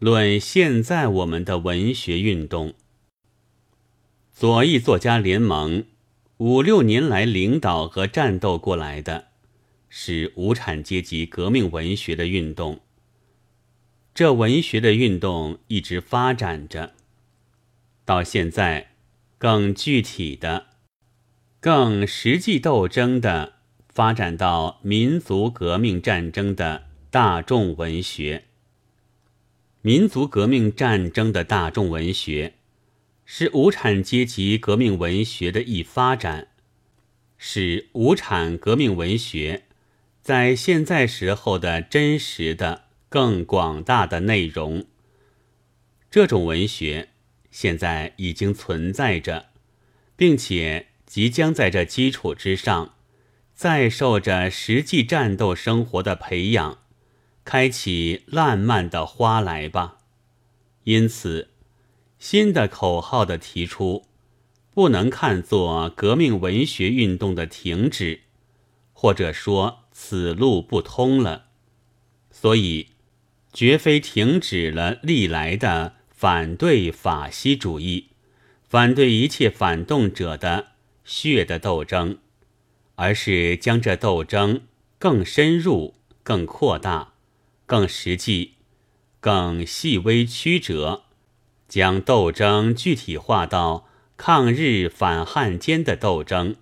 论现在我们的文学运动，左翼作家联盟五六年来领导和战斗过来的，是无产阶级革命文学的运动。这文学的运动一直发展着，到现在，更具体的、更实际斗争的，发展到民族革命战争的大众文学。民族革命战争的大众文学，是无产阶级革命文学的一发展，是无产革命文学在现在时候的真实的。更广大的内容，这种文学现在已经存在着，并且即将在这基础之上，再受着实际战斗生活的培养，开启烂漫的花来吧。因此，新的口号的提出，不能看作革命文学运动的停止，或者说此路不通了。所以。绝非停止了历来的反对法西主义、反对一切反动者的血的斗争，而是将这斗争更深入、更扩大、更实际、更细微曲折，将斗争具体化到抗日反汉奸的斗争，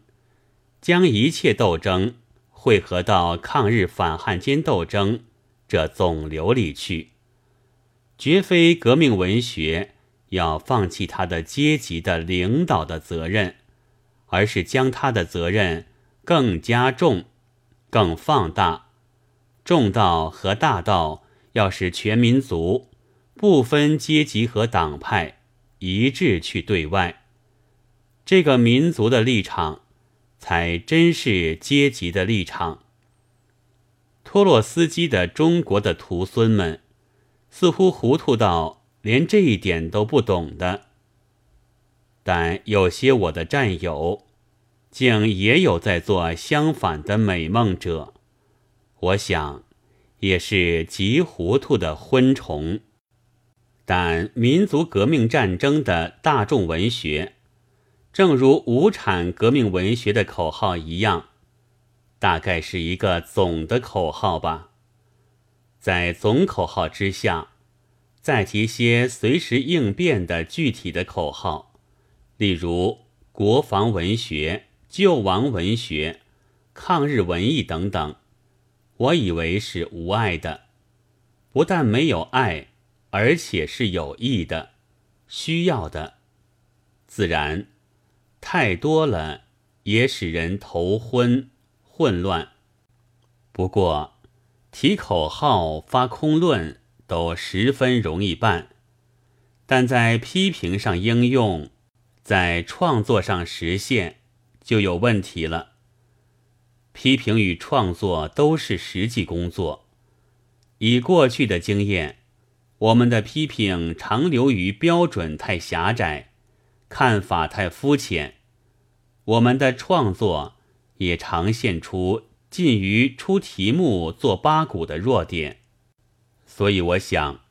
将一切斗争汇合到抗日反汉奸斗争。这总流里去，绝非革命文学要放弃他的阶级的领导的责任，而是将他的责任更加重、更放大，重道和大道要使全民族不分阶级和党派一致去对外，这个民族的立场才真是阶级的立场。托洛斯基的中国的徒孙们，似乎糊涂到连这一点都不懂的。但有些我的战友，竟也有在做相反的美梦者。我想，也是极糊涂的昏虫。但民族革命战争的大众文学，正如无产革命文学的口号一样。大概是一个总的口号吧，在总口号之下，再提些随时应变的具体的口号，例如国防文学、救亡文学、抗日文艺等等。我以为是无爱的，不但没有爱，而且是有益的、需要的。自然，太多了也使人头昏。混乱。不过，提口号、发空论都十分容易办，但在批评上应用，在创作上实现就有问题了。批评与创作都是实际工作。以过去的经验，我们的批评常流于标准太狭窄，看法太肤浅。我们的创作。也常现出近于出题目做八股的弱点，所以我想，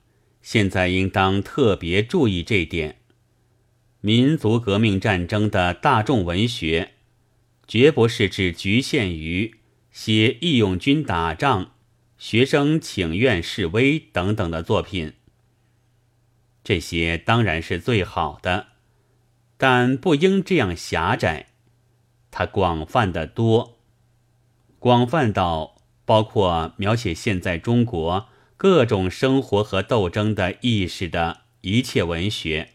现在应当特别注意这点。民族革命战争的大众文学，绝不是只局限于写义勇军打仗、学生请愿示威等等的作品。这些当然是最好的，但不应这样狭窄。它广泛的多，广泛到包括描写现在中国各种生活和斗争的意识的一切文学。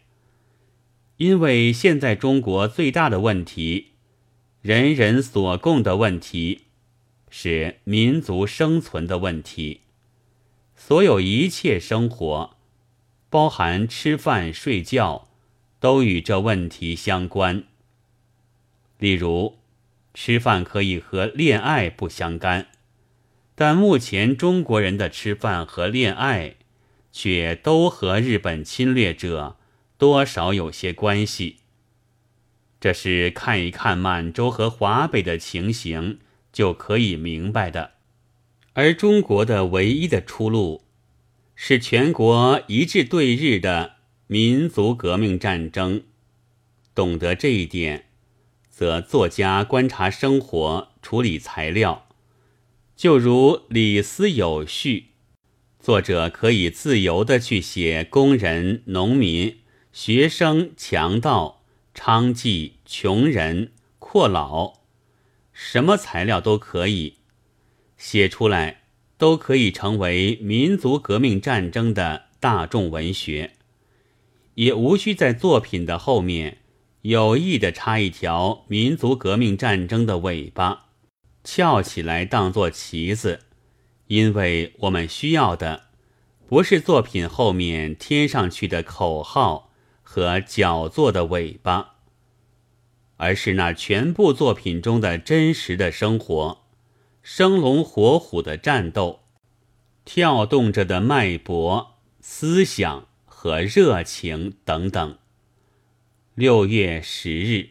因为现在中国最大的问题，人人所共的问题，是民族生存的问题。所有一切生活，包含吃饭、睡觉，都与这问题相关。例如，吃饭可以和恋爱不相干，但目前中国人的吃饭和恋爱，却都和日本侵略者多少有些关系。这是看一看满洲和华北的情形就可以明白的。而中国的唯一的出路，是全国一致对日的民族革命战争。懂得这一点，则作家观察生活、处理材料，就如李斯有序。作者可以自由地去写工人、农民、学生、强盗、娼妓、穷人、阔老，什么材料都可以写出来，都可以成为民族革命战争的大众文学，也无需在作品的后面有意的插一条民族革命战争的尾巴，翘起来当做旗子。因为我们需要的不是作品后面贴上去的口号和矫作的尾巴，而是那全部作品中的真实的生活、生龙活虎的战斗、跳动着的脉搏、思想和热情等等。六月十日。